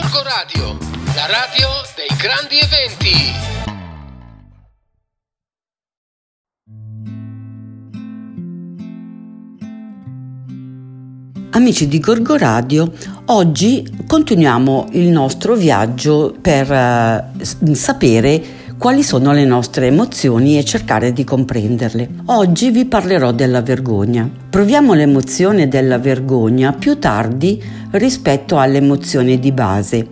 Gorgo Radio, la radio dei grandi eventi. Amici di Gorgo Radio, oggi continuiamo il nostro viaggio per uh, sapere quali sono le nostre emozioni e cercare di comprenderle. Oggi vi parlerò della vergogna. Proviamo l'emozione della vergogna più tardi rispetto all'emozione di base,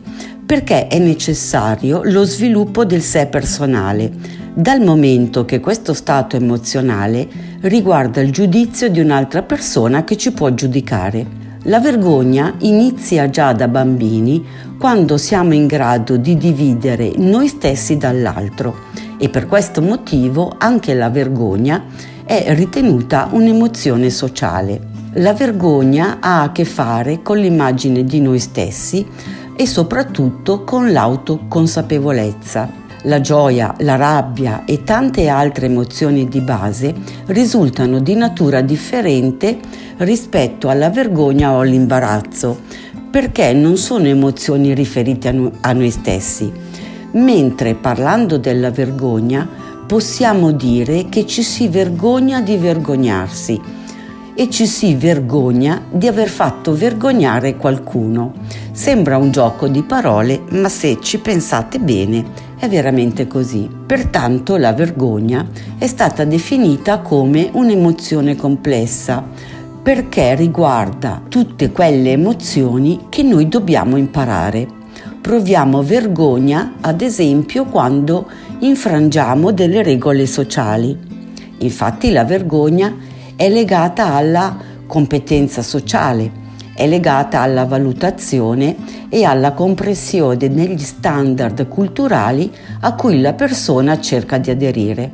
perché è necessario lo sviluppo del sé personale, dal momento che questo stato emozionale riguarda il giudizio di un'altra persona che ci può giudicare. La vergogna inizia già da bambini quando siamo in grado di dividere noi stessi dall'altro e per questo motivo anche la vergogna è ritenuta un'emozione sociale. La vergogna ha a che fare con l'immagine di noi stessi e soprattutto con l'autoconsapevolezza. La gioia, la rabbia e tante altre emozioni di base risultano di natura differente rispetto alla vergogna o all'imbarazzo, perché non sono emozioni riferite a, no- a noi stessi. Mentre parlando della vergogna possiamo dire che ci si vergogna di vergognarsi e ci si vergogna di aver fatto vergognare qualcuno. Sembra un gioco di parole, ma se ci pensate bene è veramente così. Pertanto la vergogna è stata definita come un'emozione complessa perché riguarda tutte quelle emozioni che noi dobbiamo imparare. Proviamo vergogna, ad esempio, quando infrangiamo delle regole sociali. Infatti la vergogna è legata alla competenza sociale, è legata alla valutazione e alla comprensione negli standard culturali a cui la persona cerca di aderire.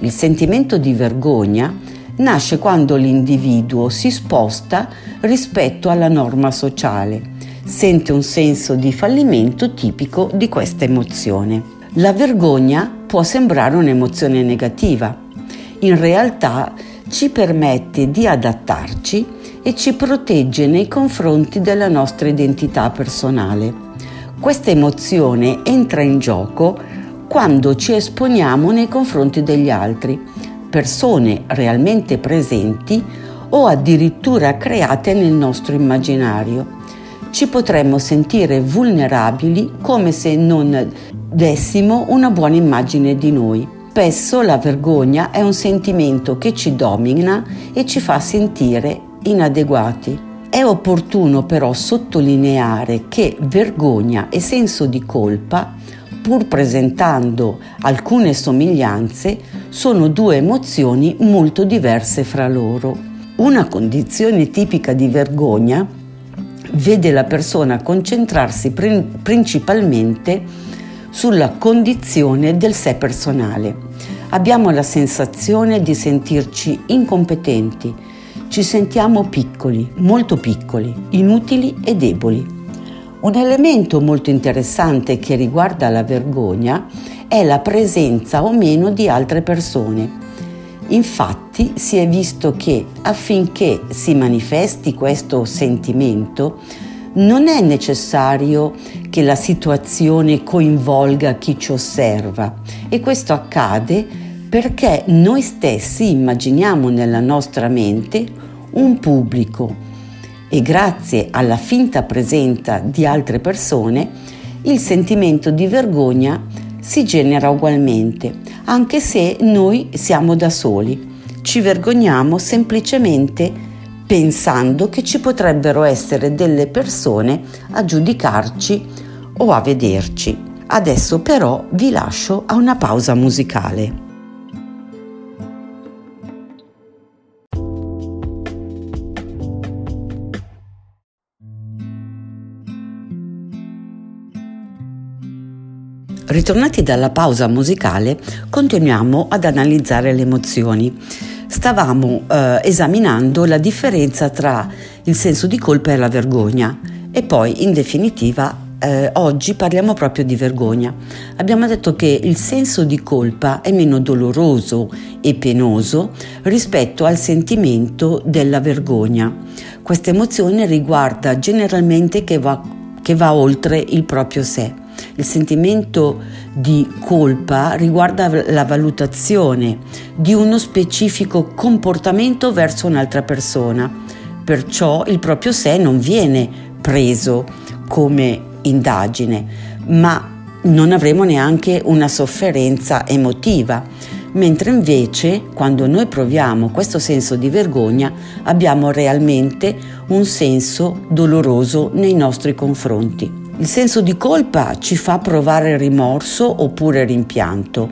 Il sentimento di vergogna nasce quando l'individuo si sposta rispetto alla norma sociale, sente un senso di fallimento tipico di questa emozione. La vergogna può sembrare un'emozione negativa, in realtà ci permette di adattarci e ci protegge nei confronti della nostra identità personale. Questa emozione entra in gioco quando ci esponiamo nei confronti degli altri, persone realmente presenti o addirittura create nel nostro immaginario. Ci potremmo sentire vulnerabili come se non dessimo una buona immagine di noi. Spesso la vergogna è un sentimento che ci domina e ci fa sentire inadeguati. È opportuno però sottolineare che vergogna e senso di colpa, pur presentando alcune somiglianze, sono due emozioni molto diverse fra loro. Una condizione tipica di vergogna vede la persona concentrarsi principalmente sulla condizione del sé personale. Abbiamo la sensazione di sentirci incompetenti, ci sentiamo piccoli, molto piccoli, inutili e deboli. Un elemento molto interessante che riguarda la vergogna è la presenza o meno di altre persone. Infatti si è visto che affinché si manifesti questo sentimento non è necessario che la situazione coinvolga chi ci osserva e questo accade perché noi stessi immaginiamo nella nostra mente un pubblico e grazie alla finta presenza di altre persone il sentimento di vergogna si genera ugualmente, anche se noi siamo da soli. Ci vergogniamo semplicemente pensando che ci potrebbero essere delle persone a giudicarci o a vederci. Adesso però vi lascio a una pausa musicale. Ritornati dalla pausa musicale, continuiamo ad analizzare le emozioni. Stavamo eh, esaminando la differenza tra il senso di colpa e la vergogna e poi in definitiva eh, oggi parliamo proprio di vergogna. Abbiamo detto che il senso di colpa è meno doloroso e penoso rispetto al sentimento della vergogna. Questa emozione riguarda generalmente che va che va oltre il proprio sé. Il sentimento di colpa riguarda la valutazione di uno specifico comportamento verso un'altra persona, perciò il proprio sé non viene preso come indagine, ma non avremo neanche una sofferenza emotiva mentre invece quando noi proviamo questo senso di vergogna abbiamo realmente un senso doloroso nei nostri confronti. Il senso di colpa ci fa provare rimorso oppure rimpianto,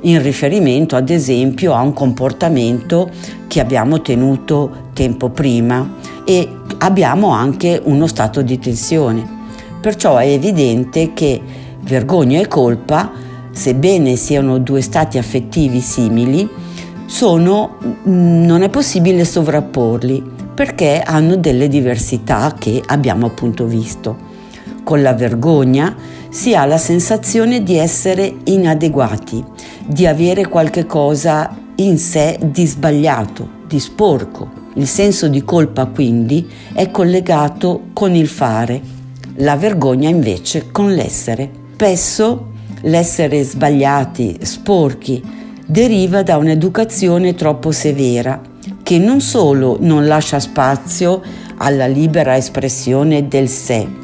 in riferimento ad esempio a un comportamento che abbiamo tenuto tempo prima e abbiamo anche uno stato di tensione. Perciò è evidente che vergogna e colpa sebbene siano due stati affettivi simili, sono, mm, non è possibile sovrapporli perché hanno delle diversità che abbiamo appunto visto. Con la vergogna si ha la sensazione di essere inadeguati, di avere qualche cosa in sé di sbagliato, di sporco. Il senso di colpa quindi è collegato con il fare, la vergogna invece con l'essere. Spesso l'essere sbagliati, sporchi, deriva da un'educazione troppo severa che non solo non lascia spazio alla libera espressione del sé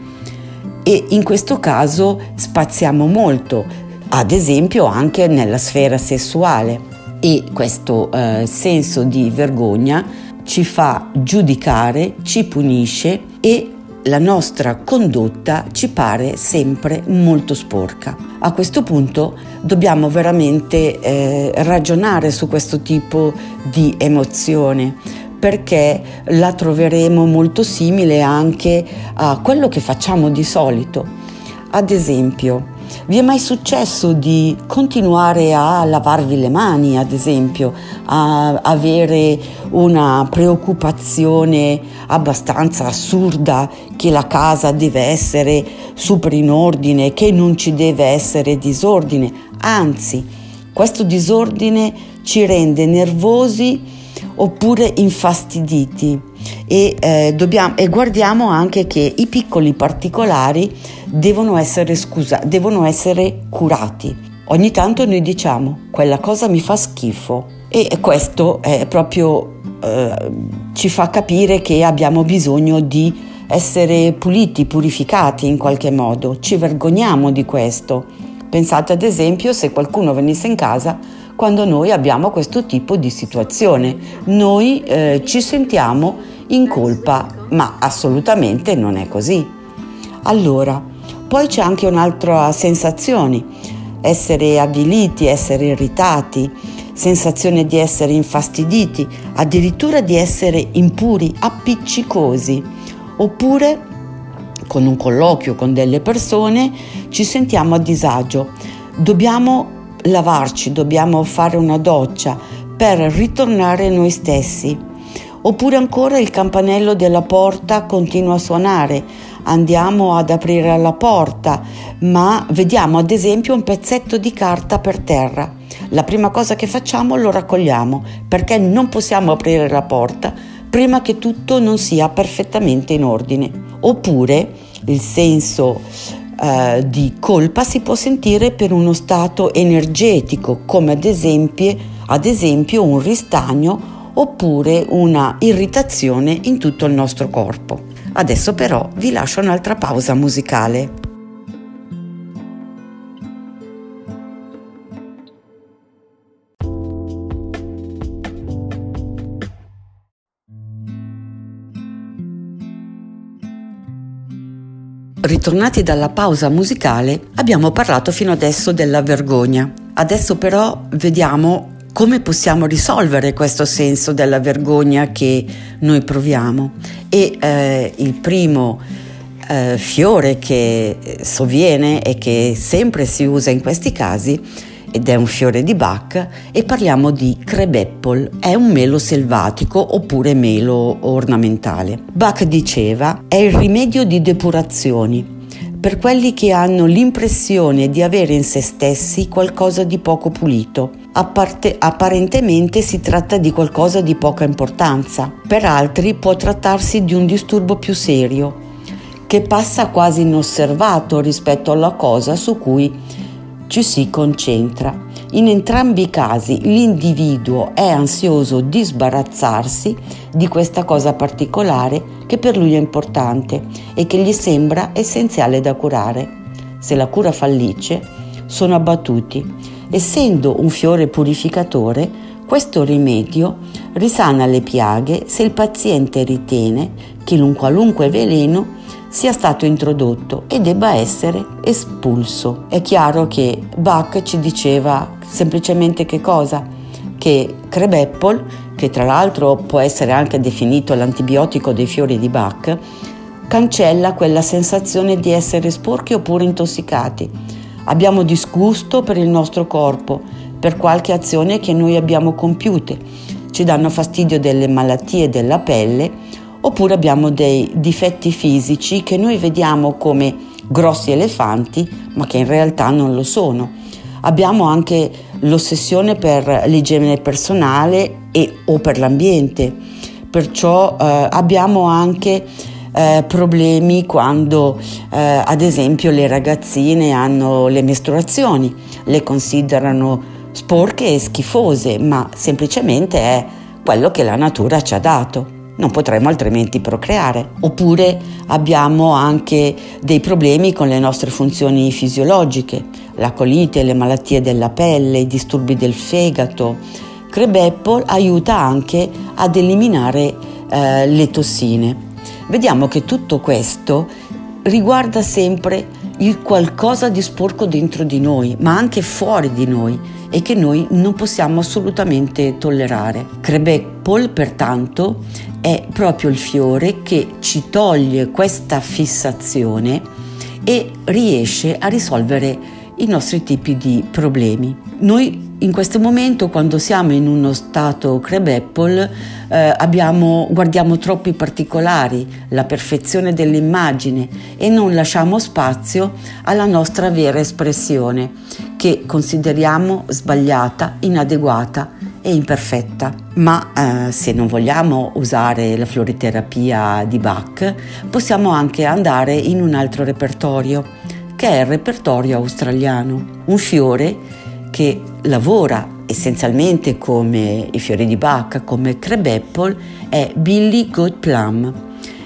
e in questo caso spaziamo molto, ad esempio anche nella sfera sessuale e questo eh, senso di vergogna ci fa giudicare, ci punisce e la nostra condotta ci pare sempre molto sporca. A questo punto dobbiamo veramente eh, ragionare su questo tipo di emozione perché la troveremo molto simile anche a quello che facciamo di solito. Ad esempio, vi è mai successo di continuare a lavarvi le mani, ad esempio, a avere una preoccupazione abbastanza assurda che la casa deve essere super in ordine, che non ci deve essere disordine? Anzi, questo disordine ci rende nervosi oppure infastiditi e, eh, dobbiamo, e guardiamo anche che i piccoli particolari devono essere, scusa, devono essere curati. Ogni tanto noi diciamo quella cosa mi fa schifo e questo è proprio eh, ci fa capire che abbiamo bisogno di essere puliti, purificati in qualche modo. Ci vergogniamo di questo. Pensate ad esempio se qualcuno venisse in casa quando noi abbiamo questo tipo di situazione. Noi eh, ci sentiamo in colpa, ma assolutamente non è così. Allora, poi c'è anche un'altra sensazione, essere avviliti, essere irritati, sensazione di essere infastiditi, addirittura di essere impuri, appiccicosi, oppure con un colloquio con delle persone ci sentiamo a disagio. Dobbiamo lavarci, dobbiamo fare una doccia per ritornare noi stessi. Oppure ancora il campanello della porta continua a suonare, andiamo ad aprire la porta, ma vediamo ad esempio un pezzetto di carta per terra. La prima cosa che facciamo lo raccogliamo perché non possiamo aprire la porta prima che tutto non sia perfettamente in ordine. Oppure il senso eh, di colpa si può sentire per uno stato energetico, come ad esempio, ad esempio un ristagno oppure una irritazione in tutto il nostro corpo. Adesso però vi lascio un'altra pausa musicale. Ritornati dalla pausa musicale, abbiamo parlato fino adesso della vergogna. Adesso però vediamo come possiamo risolvere questo senso della vergogna che noi proviamo. E eh, il primo eh, fiore che sovviene e che sempre si usa in questi casi ed è un fiore di Bach e parliamo di Crebeppol, è un melo selvatico oppure melo ornamentale. Bach diceva è il rimedio di depurazioni per quelli che hanno l'impressione di avere in se stessi qualcosa di poco pulito. Apparte, apparentemente si tratta di qualcosa di poca importanza, per altri può trattarsi di un disturbo più serio che passa quasi inosservato rispetto alla cosa su cui ci si concentra. In entrambi i casi l'individuo è ansioso di sbarazzarsi di questa cosa particolare che per lui è importante e che gli sembra essenziale da curare. Se la cura fallisce, sono abbattuti. Essendo un fiore purificatore, questo rimedio risana le piaghe se il paziente ritiene che un qualunque veleno sia stato introdotto e debba essere espulso. È chiaro che Bach ci diceva semplicemente che cosa? Che Crebeppol, che tra l'altro può essere anche definito l'antibiotico dei fiori di Bach, cancella quella sensazione di essere sporchi oppure intossicati. Abbiamo disgusto per il nostro corpo, per qualche azione che noi abbiamo compiute. Ci danno fastidio delle malattie della pelle oppure abbiamo dei difetti fisici che noi vediamo come grossi elefanti, ma che in realtà non lo sono. Abbiamo anche l'ossessione per l'igiene personale e o per l'ambiente, perciò eh, abbiamo anche eh, problemi quando eh, ad esempio le ragazzine hanno le mestruazioni, le considerano sporche e schifose, ma semplicemente è quello che la natura ci ha dato non potremo altrimenti procreare. Oppure abbiamo anche dei problemi con le nostre funzioni fisiologiche, la colite, le malattie della pelle, i disturbi del fegato. Crebepol aiuta anche ad eliminare eh, le tossine. Vediamo che tutto questo riguarda sempre il qualcosa di sporco dentro di noi, ma anche fuori di noi e che noi non possiamo assolutamente tollerare. Crebepol, pertanto, è proprio il fiore che ci toglie questa fissazione e riesce a risolvere i nostri tipi di problemi. Noi in questo momento, quando siamo in uno stato Crebepol, eh, abbiamo, guardiamo troppi particolari, la perfezione dell'immagine e non lasciamo spazio alla nostra vera espressione, che consideriamo sbagliata, inadeguata e imperfetta. Ma eh, se non vogliamo usare la floriterapia di Bach, possiamo anche andare in un altro repertorio, che è il repertorio australiano. Un fiore che lavora essenzialmente come i fiori di Bach, come Crebapple, è Billy Good Plum.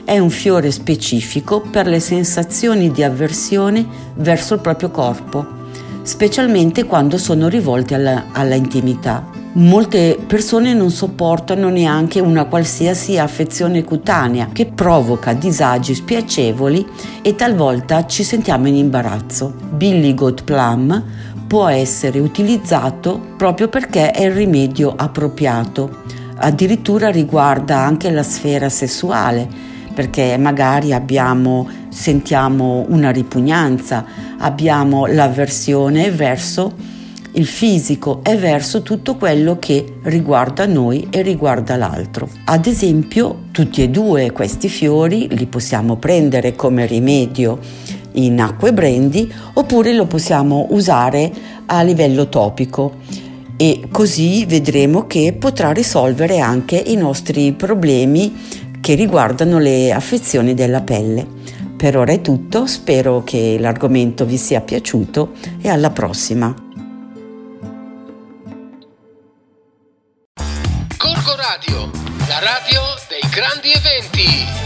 È un fiore specifico per le sensazioni di avversione verso il proprio corpo, specialmente quando sono rivolte alla, alla intimità. Molte persone non sopportano neanche una qualsiasi affezione cutanea che provoca disagi spiacevoli e talvolta ci sentiamo in imbarazzo. Billy Goat Plum può essere utilizzato proprio perché è il rimedio appropriato. Addirittura riguarda anche la sfera sessuale, perché magari abbiamo, sentiamo una ripugnanza, abbiamo l'avversione verso il fisico e verso tutto quello che riguarda noi e riguarda l'altro. Ad esempio, tutti e due questi fiori li possiamo prendere come rimedio in acqua e brandy oppure lo possiamo usare a livello topico e così vedremo che potrà risolvere anche i nostri problemi che riguardano le affezioni della pelle. Per ora è tutto, spero che l'argomento vi sia piaciuto e alla prossima. Corco Radio, la radio dei grandi eventi.